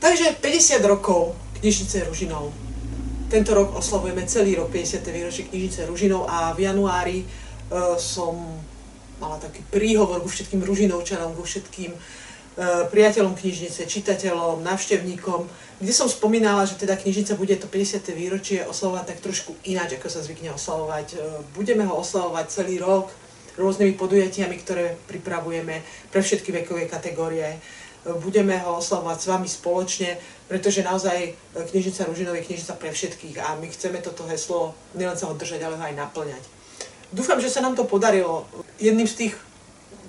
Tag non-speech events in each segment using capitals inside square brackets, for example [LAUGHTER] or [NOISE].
Takže 50 rokov knižnice Ružinov. Tento rok oslavujeme celý rok 50. výročie knižnice Ružinov a v januári uh, som mala taký príhovor ku všetkým Ružinovčanom, ku všetkým uh, priateľom knižnice, čitateľom, návštevníkom, kde som spomínala, že teda knižnica bude to 50. výročie oslavovať tak trošku ináč, ako sa zvykne oslavovať. Uh, budeme ho oslavovať celý rok rôznymi podujatiami, ktoré pripravujeme pre všetky vekové kategórie budeme ho oslavovať s vami spoločne, pretože naozaj knižnica Ružinov je knižnica pre všetkých a my chceme toto heslo nielen sa ho držať, ale ho aj naplňať. Dúfam, že sa nám to podarilo. Jedným z tých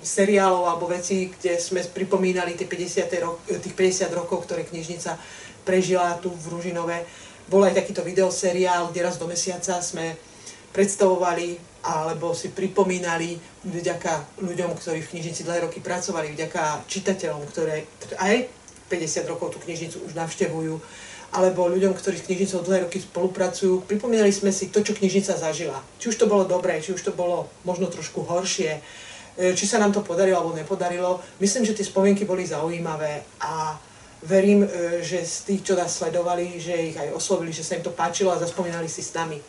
seriálov alebo vecí, kde sme pripomínali tie 50 rok, tých 50 rokov, ktoré knižnica prežila tu v Ružinove, bol aj takýto videoseriál, kde raz do mesiaca sme predstavovali alebo si pripomínali vďaka ľuďom, ktorí v knižnici dlhé roky pracovali, vďaka čitateľom, ktoré aj 50 rokov tú knižnicu už navštevujú, alebo ľuďom, ktorí s knižnicou dlhé roky spolupracujú. Pripomínali sme si to, čo knižnica zažila. Či už to bolo dobré, či už to bolo možno trošku horšie, e, či sa nám to podarilo alebo nepodarilo. Myslím, že tie spomienky boli zaujímavé a verím, e, že z tých, čo nás sledovali, že ich aj oslovili, že sa im to páčilo a zaspomínali si s nami.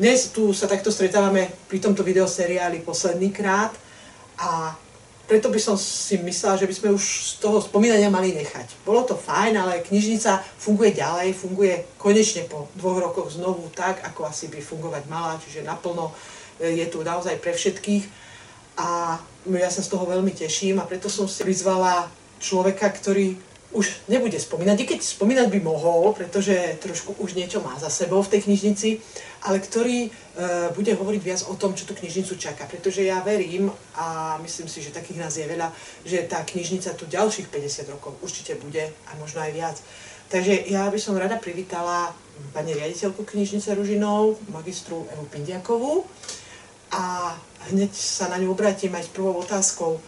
Dnes tu sa takto stretávame pri tomto videoseriáli posledný krát a preto by som si myslela, že by sme už z toho spomínania mali nechať. Bolo to fajn, ale knižnica funguje ďalej, funguje konečne po dvoch rokoch znovu tak, ako asi by fungovať mala, čiže naplno e, je tu naozaj pre všetkých a ja sa z toho veľmi teším a preto som si vyzvala človeka, ktorý už nebude spomínať, i keď spomínať by mohol, pretože trošku už niečo má za sebou v tej knižnici, ale ktorý e, bude hovoriť viac o tom, čo tú knižnicu čaká. Pretože ja verím, a myslím si, že takých nás je veľa, že tá knižnica tu ďalších 50 rokov určite bude a možno aj viac. Takže ja by som rada privítala pani riaditeľku knižnice Ružinov, magistru Evu Pindiakovú a hneď sa na ňu obratím aj s prvou otázkou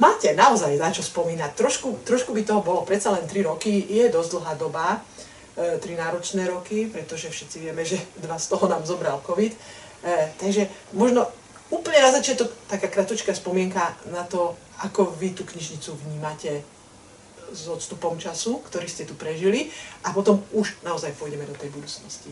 máte naozaj na čo spomínať. Trošku, trošku by toho bolo, predsa len 3 roky je dosť dlhá doba, e, 3 náročné roky, pretože všetci vieme, že dva z toho nám zobral COVID. E, takže možno úplne na začiatok taká kratočká spomienka na to, ako vy tú knižnicu vnímate s odstupom času, ktorý ste tu prežili a potom už naozaj pôjdeme do tej budúcnosti.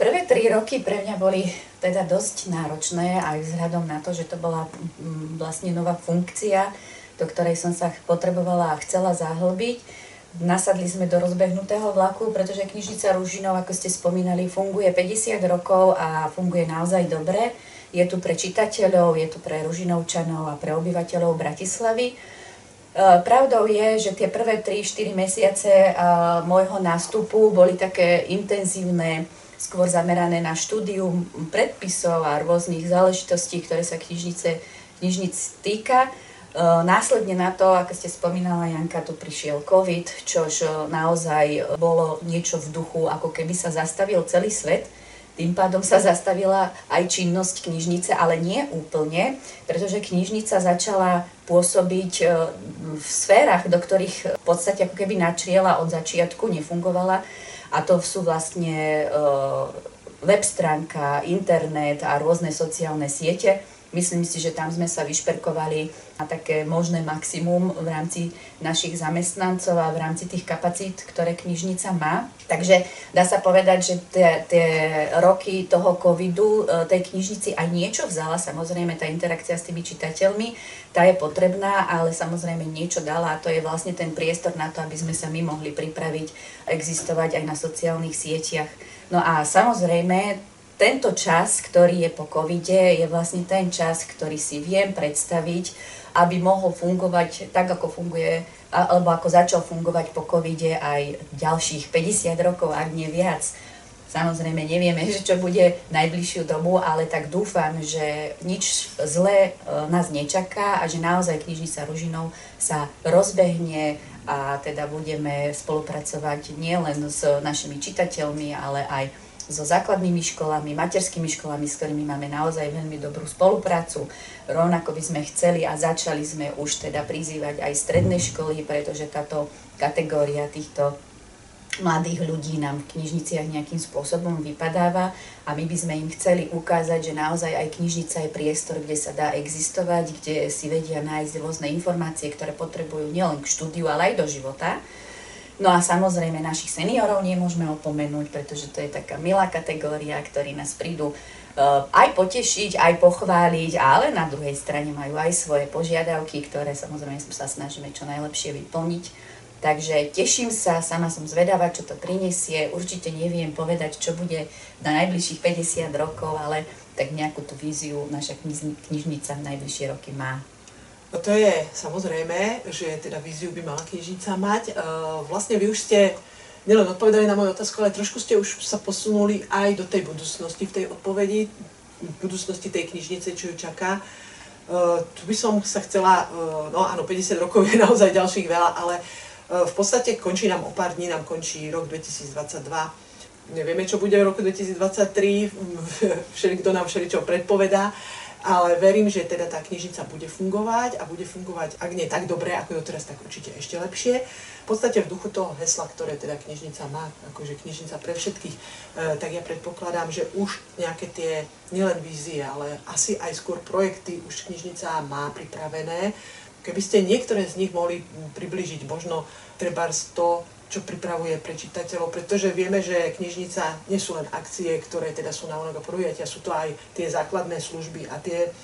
Prvé tri roky pre mňa boli teda dosť náročné aj vzhľadom na to, že to bola mm, vlastne nová funkcia, do ktorej som sa potrebovala a chcela zahlbiť. Nasadli sme do rozbehnutého vlaku, pretože knižnica Ružinov, ako ste spomínali, funguje 50 rokov a funguje naozaj dobre. Je tu pre čitateľov, je tu pre Ružinovčanov a pre obyvateľov Bratislavy. E, pravdou je, že tie prvé 3-4 mesiace môjho nástupu boli také intenzívne, skôr zamerané na štúdium predpisov a rôznych záležitostí, ktoré sa knižnice, knižnic týka. E, následne na to, ako ste spomínala Janka, tu prišiel COVID, čož naozaj bolo niečo v duchu, ako keby sa zastavil celý svet. Tým pádom sa zastavila aj činnosť knižnice, ale nie úplne, pretože knižnica začala pôsobiť e, v sférach, do ktorých v podstate ako keby načriela od začiatku, nefungovala a to sú vlastne eh, web stránka, internet a rôzne sociálne siete. Myslím si, že tam sme sa vyšperkovali na také možné maximum v rámci našich zamestnancov a v rámci tých kapacít, ktoré knižnica má. Takže dá sa povedať, že tie, tie roky toho covidu e, tej knižnici aj niečo vzala. Samozrejme, tá interakcia s tými čitateľmi, tá je potrebná, ale samozrejme niečo dala a to je vlastne ten priestor na to, aby sme sa my mohli pripraviť existovať aj na sociálnych sieťach. No a samozrejme, tento čas, ktorý je po covide, je vlastne ten čas, ktorý si viem predstaviť, aby mohol fungovať tak, ako funguje, alebo ako začal fungovať po covide aj ďalších 50 rokov, ak nie viac. Samozrejme nevieme, že čo bude najbližšiu dobu, ale tak dúfam, že nič zlé e, nás nečaká a že naozaj knižnica Ružinov sa rozbehne a teda budeme spolupracovať nielen s našimi čitateľmi, ale aj so základnými školami, materskými školami, s ktorými máme naozaj veľmi dobrú spoluprácu. Rovnako by sme chceli a začali sme už teda prizývať aj stredné školy, pretože táto kategória týchto mladých ľudí nám v knižniciach nejakým spôsobom vypadáva a my by sme im chceli ukázať, že naozaj aj knižnica je priestor, kde sa dá existovať, kde si vedia nájsť rôzne informácie, ktoré potrebujú nielen k štúdiu, ale aj do života. No a samozrejme našich seniorov nemôžeme opomenúť, pretože to je taká milá kategória, ktorí nás prídu uh, aj potešiť, aj pochváliť, ale na druhej strane majú aj svoje požiadavky, ktoré samozrejme sa snažíme čo najlepšie vyplniť. Takže teším sa, sama som zvedavá, čo to prinesie. Určite neviem povedať, čo bude na najbližších 50 rokov, ale tak nejakú tú víziu naša knižnica v najbližšie roky má. No to je samozrejme, že teda víziu by mala knižnica mať. E, vlastne vy už ste nielen odpovedali na moju otázku, ale trošku ste už sa posunuli aj do tej budúcnosti v tej odpovedi, v budúcnosti tej knižnice, čo ju čaká. Uh, tu by som sa chcela, uh, no áno, 50 rokov je naozaj ďalších veľa, ale E, v podstate končí nám o pár dní, nám končí rok 2022. Nevieme, čo bude v roku 2023, [LAUGHS] kto nám všeličo predpovedá, ale verím, že teda tá knižnica bude fungovať a bude fungovať, ak nie tak dobre, ako doteraz, tak určite ešte lepšie. V podstate v duchu toho hesla, ktoré teda knižnica má, akože knižnica pre všetkých, e, tak ja predpokladám, že už nejaké tie nielen vízie, ale asi aj skôr projekty už knižnica má pripravené Keby ste niektoré z nich mohli približiť, možno treba to, čo pripravuje pre čitateľov, pretože vieme, že knižnica nie sú len akcie, ktoré teda sú na onoga podujatia, sú to aj tie základné služby a tie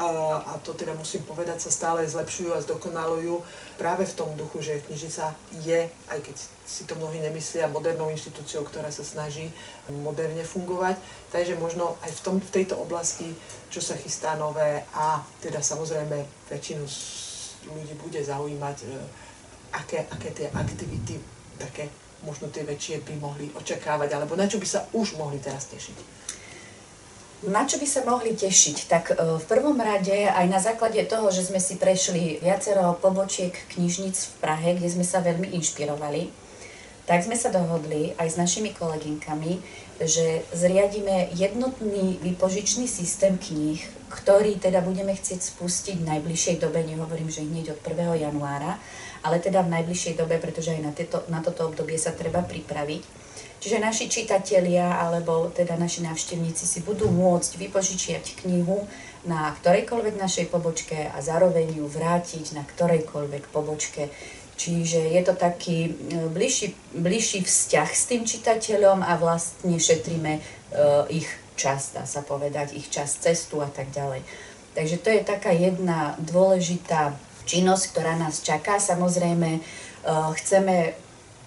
a, a to teda musím povedať, sa stále zlepšujú a zdokonalujú práve v tom duchu, že knižnica je, aj keď si to mnohí nemyslia, modernou inštitúciou, ktorá sa snaží moderne fungovať. Takže možno aj v, tom, v tejto oblasti, čo sa chystá nové a teda samozrejme väčšinu ľudí bude zaujímať, e, aké, aké tie aktivity, také možno tie väčšie by mohli očakávať, alebo na čo by sa už mohli teraz tešiť. Na čo by sa mohli tešiť? Tak e, v prvom rade aj na základe toho, že sme si prešli viacero pobočiek knižnic v Prahe, kde sme sa veľmi inšpirovali, tak sme sa dohodli aj s našimi kolegynkami, že zriadíme jednotný výpožičný systém kníh, ktorý teda budeme chcieť spustiť v najbližšej dobe, nehovorím, že hneď od 1. januára, ale teda v najbližšej dobe, pretože aj na, tieto, na toto obdobie sa treba pripraviť. Čiže naši čitatelia alebo teda naši návštevníci si budú môcť vypožičiať knihu na ktorejkoľvek našej pobočke a zároveň ju vrátiť na ktorejkoľvek pobočke Čiže je to taký e, bližší, bližší vzťah s tým čitateľom a vlastne šetríme uh, ich čas, dá sa povedať, ich čas cestu a tak ďalej. Takže to je taká jedna dôležitá činnosť, ktorá nás čaká. Samozrejme, uh, chceme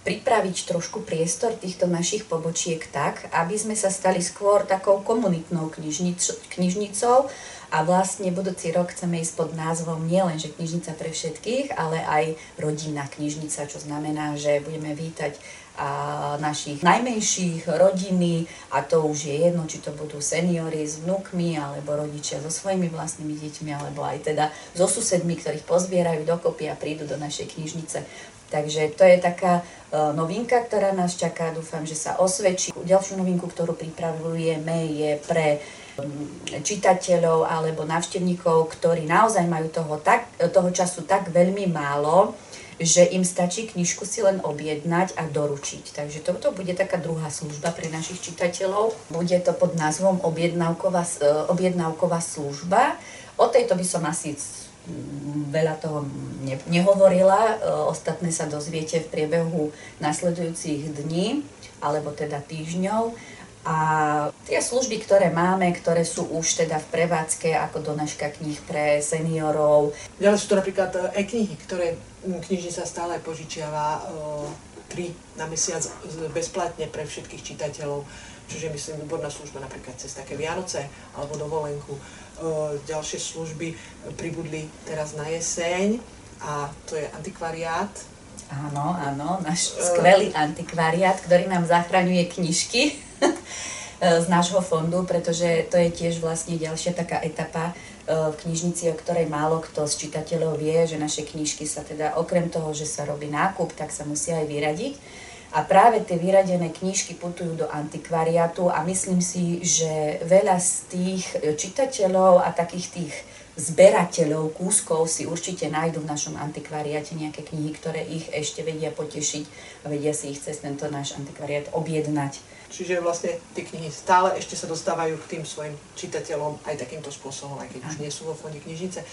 pripraviť trošku priestor týchto našich pobočiek tak, aby sme sa stali skôr takou komunitnou knižnic, knižnicou, a vlastne budúci rok chceme ísť pod názvom nielen, že knižnica pre všetkých, ale aj rodinná knižnica, čo znamená, že budeme vítať a našich najmenších rodiny a to už je jedno, či to budú seniory s vnúkmi alebo rodičia so svojimi vlastnými deťmi alebo aj teda so susedmi, ktorých pozbierajú dokopy a prídu do našej knižnice. Takže to je taká uh, novinka, ktorá nás čaká. Dúfam, že sa osvedčí. Ďalšiu novinku, ktorú pripravujeme, je pre čitateľov alebo návštevníkov, ktorí naozaj majú toho, tak, toho času tak veľmi málo, že im stačí knižku si len objednať a doručiť. Takže toto bude taká druhá služba pre našich čitateľov. Bude to pod názvom objednávková, e, objednávková služba. O tejto by som asi veľa toho ne, nehovorila. E, ostatné sa dozviete v priebehu nasledujúcich dní alebo teda týždňov. A tie služby, ktoré máme, ktoré sú už teda v prevádzke, ako donaška kníh pre seniorov. Ďalej sú to napríklad e, e-knihy, ktoré knižnica stále požičiava e, tri na mesiac bezplatne pre všetkých čitateľov. Čiže myslím, výborná služba napríklad cez také Vianoce alebo dovolenku. E, ďalšie služby pribudli teraz na jeseň a to je antikvariát, Áno, áno, náš skvelý antikvariát, ktorý nám zachraňuje knižky [LAUGHS] z nášho fondu, pretože to je tiež vlastne ďalšia taká etapa e, v knižnici, o ktorej málo kto z čitateľov vie, že naše knižky sa teda okrem toho, že sa robí nákup, tak sa musia aj vyradiť. A práve tie vyradené knižky putujú do antikvariátu a myslím si, že veľa z tých čitateľov a takých tých zberateľov kúskov si určite nájdu v našom antikvariáte nejaké knihy, ktoré ich ešte vedia potešiť a vedia si ich cez tento náš antikvariát objednať. Čiže vlastne tie knihy stále ešte sa dostávajú k tým svojim čitateľom aj takýmto spôsobom, aj keď už nie sú vo fonde knižnice.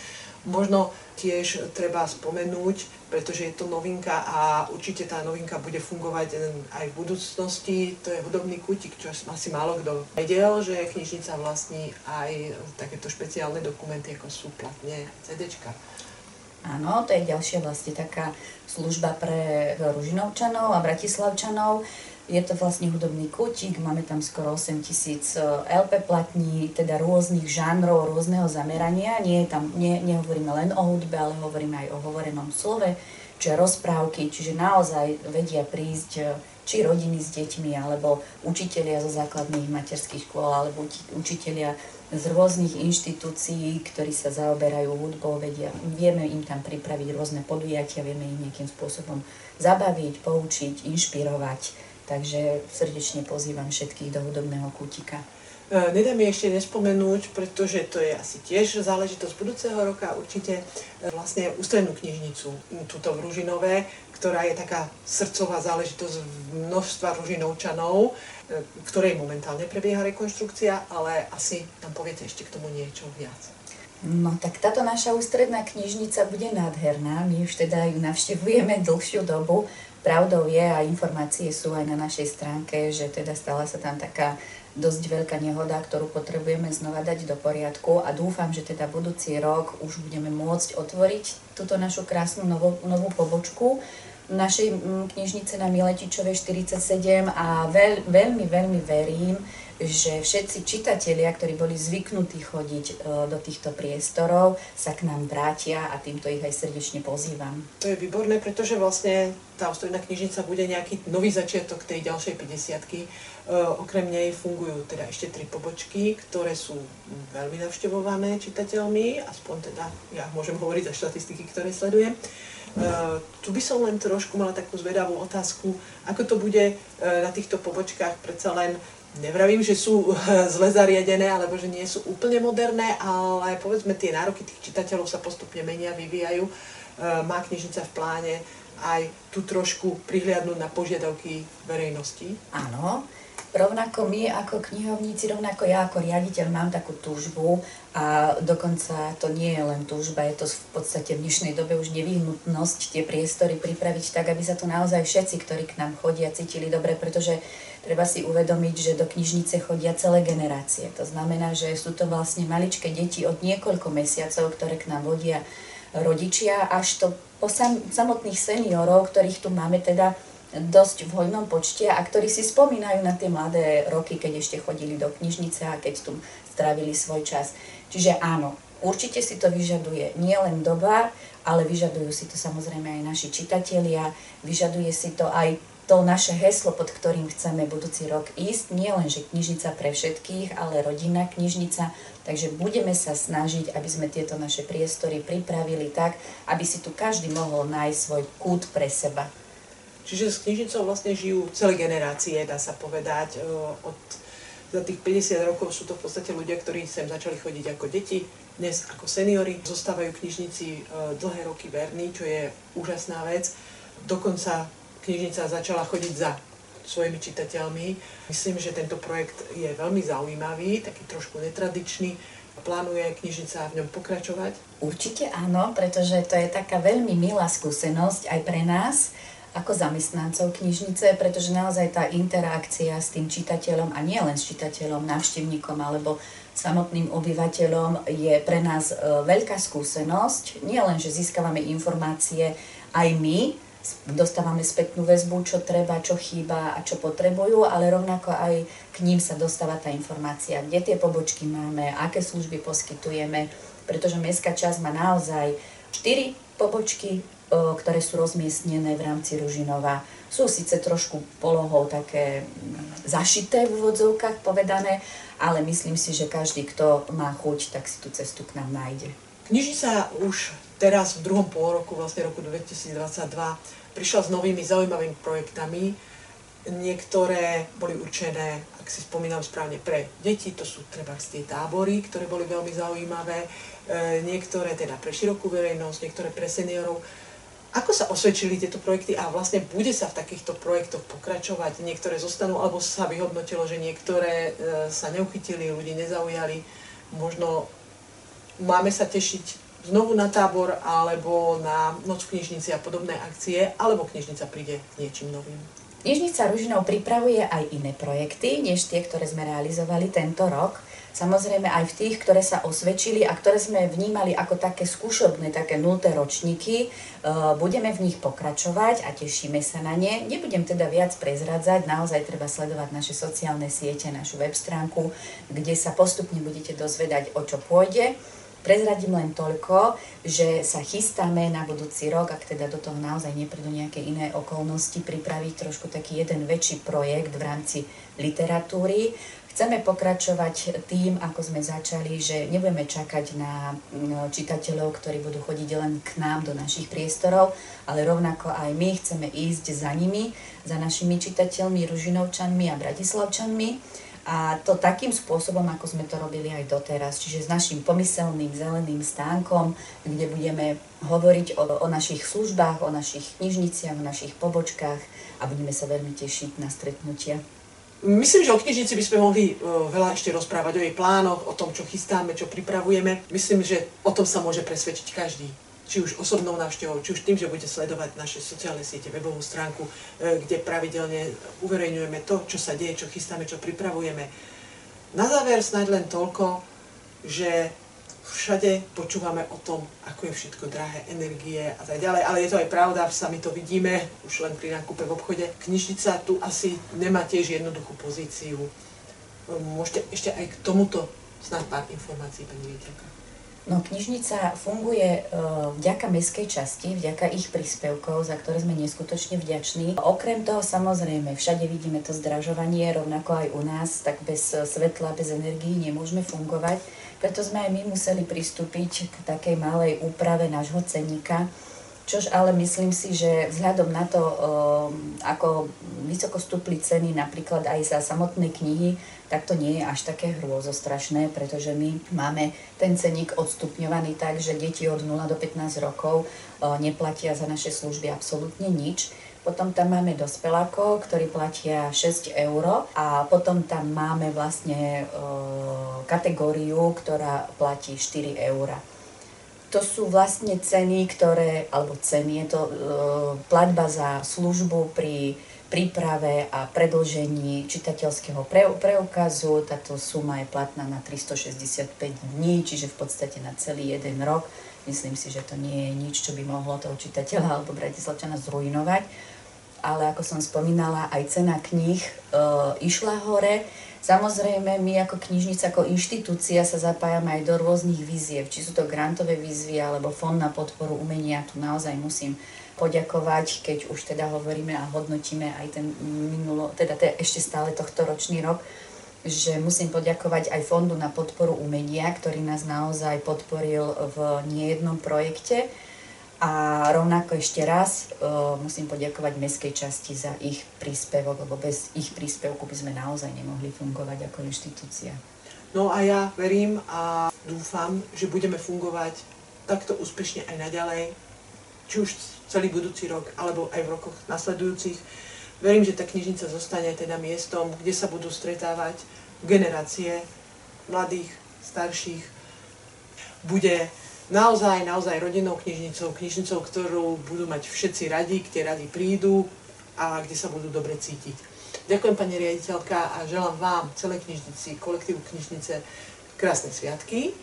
Možno tiež treba spomenúť, pretože je to novinka a určite tá novinka bude fungovať aj v budúcnosti. To je hudobný kutik, čo asi málo kto vedel, že knižnica vlastní aj takéto špeciálne dokumenty, ako sú platne CDčka. Áno, to je ďalšia vlastne taká služba pre Ružinovčanov a Bratislavčanov. Je to vlastne hudobný kútik, máme tam skoro 8 tisíc e, LP platní, teda rôznych žánrov, rôzneho zamerania. Nie, tam, nie, nehovoríme len o hudbe, ale hovoríme aj o hovorenom slove, čiže rozprávky, čiže naozaj vedia prísť e, či rodiny s deťmi, alebo učitelia zo základných materských škôl, alebo učitelia z rôznych inštitúcií, ktorí sa zaoberajú hudbou, vedia, vieme im tam pripraviť rôzne podujatia, vieme im nejakým spôsobom zabaviť, poučiť, inšpirovať Takže srdečne pozývam všetkých do hudobného kútika. E, nedá mi ešte nespomenúť, pretože to je asi tiež záležitosť budúceho roka, určite e, vlastne ústrednú knižnicu, túto v Ružinové, ktorá je taká srdcová záležitosť množstva Ružinovčanov, e, ktorej momentálne prebieha rekonštrukcia, ale asi nám poviete ešte k tomu niečo viac. No tak táto naša ústredná knižnica bude nádherná, my už teda ju navštevujeme dlhšiu dobu Pravdou je a informácie sú aj na našej stránke, že teda stala sa tam taká dosť veľká nehoda, ktorú potrebujeme znova dať do poriadku a dúfam, že teda budúci rok už budeme môcť otvoriť túto našu krásnu novú, novú pobočku. Našej mm, knižnice na Miletičovej 47 a veľ, veľmi, veľmi verím, že všetci čitatelia, ktorí boli zvyknutí chodiť e, do týchto priestorov, sa k nám vrátia a týmto ich aj srdečne pozývam. To je výborné, pretože vlastne tá ústredná knižnica bude nejaký nový začiatok tej ďalšej 50 -ky. Okrem nej fungujú teda ešte tri pobočky, ktoré sú veľmi navštevované čitateľmi, aspoň teda ja môžem hovoriť za štatistiky, ktoré sledujem. Uh, tu by som len trošku mala takú zvedavú otázku, ako to bude uh, na týchto pobočkách predsa len Nevravím, že sú [LAUGHS] zle zariadené, alebo že nie sú úplne moderné, ale povedzme tie nároky tých čitateľov sa postupne menia, vyvíjajú. E, má knižnica v pláne aj tu trošku prihliadnúť na požiadavky verejnosti? Áno, rovnako my ako knihovníci, rovnako ja ako riaditeľ mám takú túžbu a dokonca to nie je len túžba, je to v podstate v dnešnej dobe už nevyhnutnosť tie priestory pripraviť tak, aby sa tu naozaj všetci, ktorí k nám chodia, cítili dobre, pretože treba si uvedomiť, že do knižnice chodia celé generácie. To znamená, že sú to vlastne maličké deti od niekoľko mesiacov, ktoré k nám vodia rodičia, až to po sam, samotných seniorov, ktorých tu máme teda dosť v hojnom počte a ktorí si spomínajú na tie mladé roky, keď ešte chodili do knižnice a keď tu strávili svoj čas. Čiže áno, určite si to vyžaduje nielen doba, ale vyžadujú si to samozrejme aj naši čitatelia, vyžaduje si to aj to naše heslo, pod ktorým chceme budúci rok ísť, nie len, že knižnica pre všetkých, ale rodinná knižnica, takže budeme sa snažiť, aby sme tieto naše priestory pripravili tak, aby si tu každý mohol nájsť svoj kút pre seba. Čiže s knižnicou vlastne žijú celé generácie, dá sa povedať. Od, za tých 50 rokov sú to v podstate ľudia, ktorí sem začali chodiť ako deti, dnes ako seniory. Zostávajú knižnici dlhé roky verní, čo je úžasná vec. Dokonca knižnica začala chodiť za svojimi čitateľmi. Myslím, že tento projekt je veľmi zaujímavý, taký trošku netradičný. Plánuje knižnica v ňom pokračovať? Určite áno, pretože to je taká veľmi milá skúsenosť aj pre nás ako zamestnancov knižnice, pretože naozaj tá interakcia s tým čitateľom, a nie len s čitateľom, návštevníkom alebo samotným obyvateľom je pre nás e, veľká skúsenosť. Nie len, že získavame informácie aj my, dostávame spätnú väzbu, čo treba, čo chýba a čo potrebujú, ale rovnako aj k ním sa dostáva tá informácia, kde tie pobočky máme, aké služby poskytujeme, pretože mestská časť má naozaj 4 pobočky, ktoré sú rozmiestnené v rámci Ružinova. Sú síce trošku polohou také zašité v úvodzovkách povedané, ale myslím si, že každý, kto má chuť, tak si tú cestu k nám nájde. Knižnica už teraz v druhom pôroku, vlastne roku 2022, prišla s novými zaujímavými projektami. Niektoré boli určené, ak si spomínam správne, pre deti, to sú treba tie tábory, ktoré boli veľmi zaujímavé, e, niektoré teda pre širokú verejnosť, niektoré pre seniorov. Ako sa osvedčili tieto projekty a vlastne bude sa v takýchto projektoch pokračovať? Niektoré zostanú, alebo sa vyhodnotilo, že niektoré e, sa neuchytili, ľudí nezaujali. Možno máme sa tešiť znovu na tábor alebo na noc knižnici a podobné akcie, alebo knižnica príde s niečím novým. Knižnica Ružinov pripravuje aj iné projekty, než tie, ktoré sme realizovali tento rok. Samozrejme aj v tých, ktoré sa osvedčili a ktoré sme vnímali ako také skúšobné, také nulté ročníky, e, budeme v nich pokračovať a tešíme sa na ne. Nebudem teda viac prezradzať, naozaj treba sledovať naše sociálne siete, našu web stránku, kde sa postupne budete dozvedať, o čo pôjde. Prezradím len toľko, že sa chystáme na budúci rok, ak teda do toho naozaj neprídu nejaké iné okolnosti, pripraviť trošku taký jeden väčší projekt v rámci literatúry. Chceme pokračovať tým, ako sme začali, že nebudeme čakať na čitateľov, ktorí budú chodiť len k nám do našich priestorov, ale rovnako aj my chceme ísť za nimi, za našimi čitateľmi, Ružinovčanmi a Bratislavčanmi a to takým spôsobom, ako sme to robili aj doteraz, čiže s našim pomyselným zeleným stánkom, kde budeme hovoriť o, o našich službách, o našich knižniciach, o našich pobočkách a budeme sa veľmi tešiť na stretnutia. Myslím, že o knižnici by sme mohli uh, veľa ešte rozprávať, o jej plánoch, o tom, čo chystáme, čo pripravujeme. Myslím, že o tom sa môže presvedčiť každý či už osobnou návštevou, či už tým, že budete sledovať naše sociálne siete, webovú stránku, e, kde pravidelne uverejňujeme to, čo sa deje, čo chystáme, čo pripravujeme. Na záver snáď len toľko, že všade počúvame o tom, ako je všetko drahé, energie a tak ďalej, ale je to aj pravda, sami to vidíme, už len pri nákupe v obchode. Knižnica tu asi nemá tiež jednoduchú pozíciu. Môžete ešte aj k tomuto snáď pár informácií, pani riaditeľka. No, knižnica funguje uh, vďaka mestskej časti, vďaka ich príspevkov, za ktoré sme neskutočne vďační. Okrem toho, samozrejme, všade vidíme to zdražovanie, rovnako aj u nás, tak bez svetla, bez energií nemôžeme fungovať. Preto sme aj my museli pristúpiť k takej malej úprave nášho cenníka, Čož ale myslím si, že vzhľadom na to, um, ako vysoko stúpli ceny napríklad aj za samotné knihy, tak to nie je až také hrôzostrašné, pretože my máme ten ceník odstupňovaný tak, že deti od 0 do 15 rokov uh, neplatia za naše služby absolútne nič. Potom tam máme dospelákov, ktorí platia 6 eur a potom tam máme vlastne e, kategóriu, ktorá platí 4 eur to sú vlastne ceny, ktoré, alebo ceny, je to e, platba za službu pri príprave a predlžení čitateľského pre, preukazu. Táto suma je platná na 365 dní, čiže v podstate na celý jeden rok. Myslím si, že to nie je nič, čo by mohlo toho čitateľa alebo bratislavčana zrujnovať. Ale ako som spomínala, aj cena kníh e, išla hore Samozrejme, my ako knižnica, ako inštitúcia sa zapájame aj do rôznych víziev, či sú to grantové výzvy alebo fond na podporu umenia. Tu naozaj musím poďakovať, keď už teda hovoríme a hodnotíme aj ten minulo, teda te, ešte stále tohto ročný rok, že musím poďakovať aj Fondu na podporu umenia, ktorý nás naozaj podporil v nejednom projekte a rovnako ešte raz uh, musím poďakovať mestskej časti za ich príspevok, lebo bez ich príspevku by sme naozaj nemohli fungovať ako inštitúcia. No a ja verím a dúfam, že budeme fungovať takto úspešne aj naďalej, či už celý budúci rok, alebo aj v rokoch nasledujúcich. Verím, že tá knižnica zostane teda miestom, kde sa budú stretávať generácie mladých, starších. Bude naozaj, naozaj rodinnou knižnicou, knižnicou, ktorú budú mať všetci radi, kde radi prídu a kde sa budú dobre cítiť. Ďakujem pani riaditeľka a želám vám, celej knižnici, kolektívu knižnice krásne sviatky.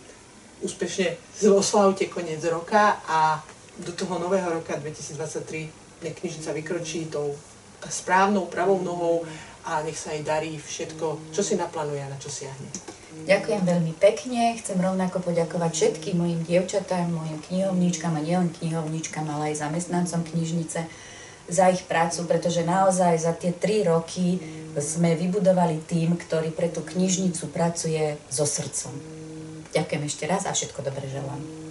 Úspešne oslavte koniec roka a do toho nového roka 2023 nech knižnica vykročí tou správnou pravou nohou a nech sa jej darí všetko, čo si naplánuje a na čo siahne. Ďakujem veľmi pekne. Chcem rovnako poďakovať všetkým mojim dievčatám, mojim knihovničkám a nielen knihovničkám, ale aj zamestnancom knižnice za ich prácu, pretože naozaj za tie tri roky sme vybudovali tým, ktorý pre tú knižnicu pracuje so srdcom. Ďakujem ešte raz a všetko dobre želám.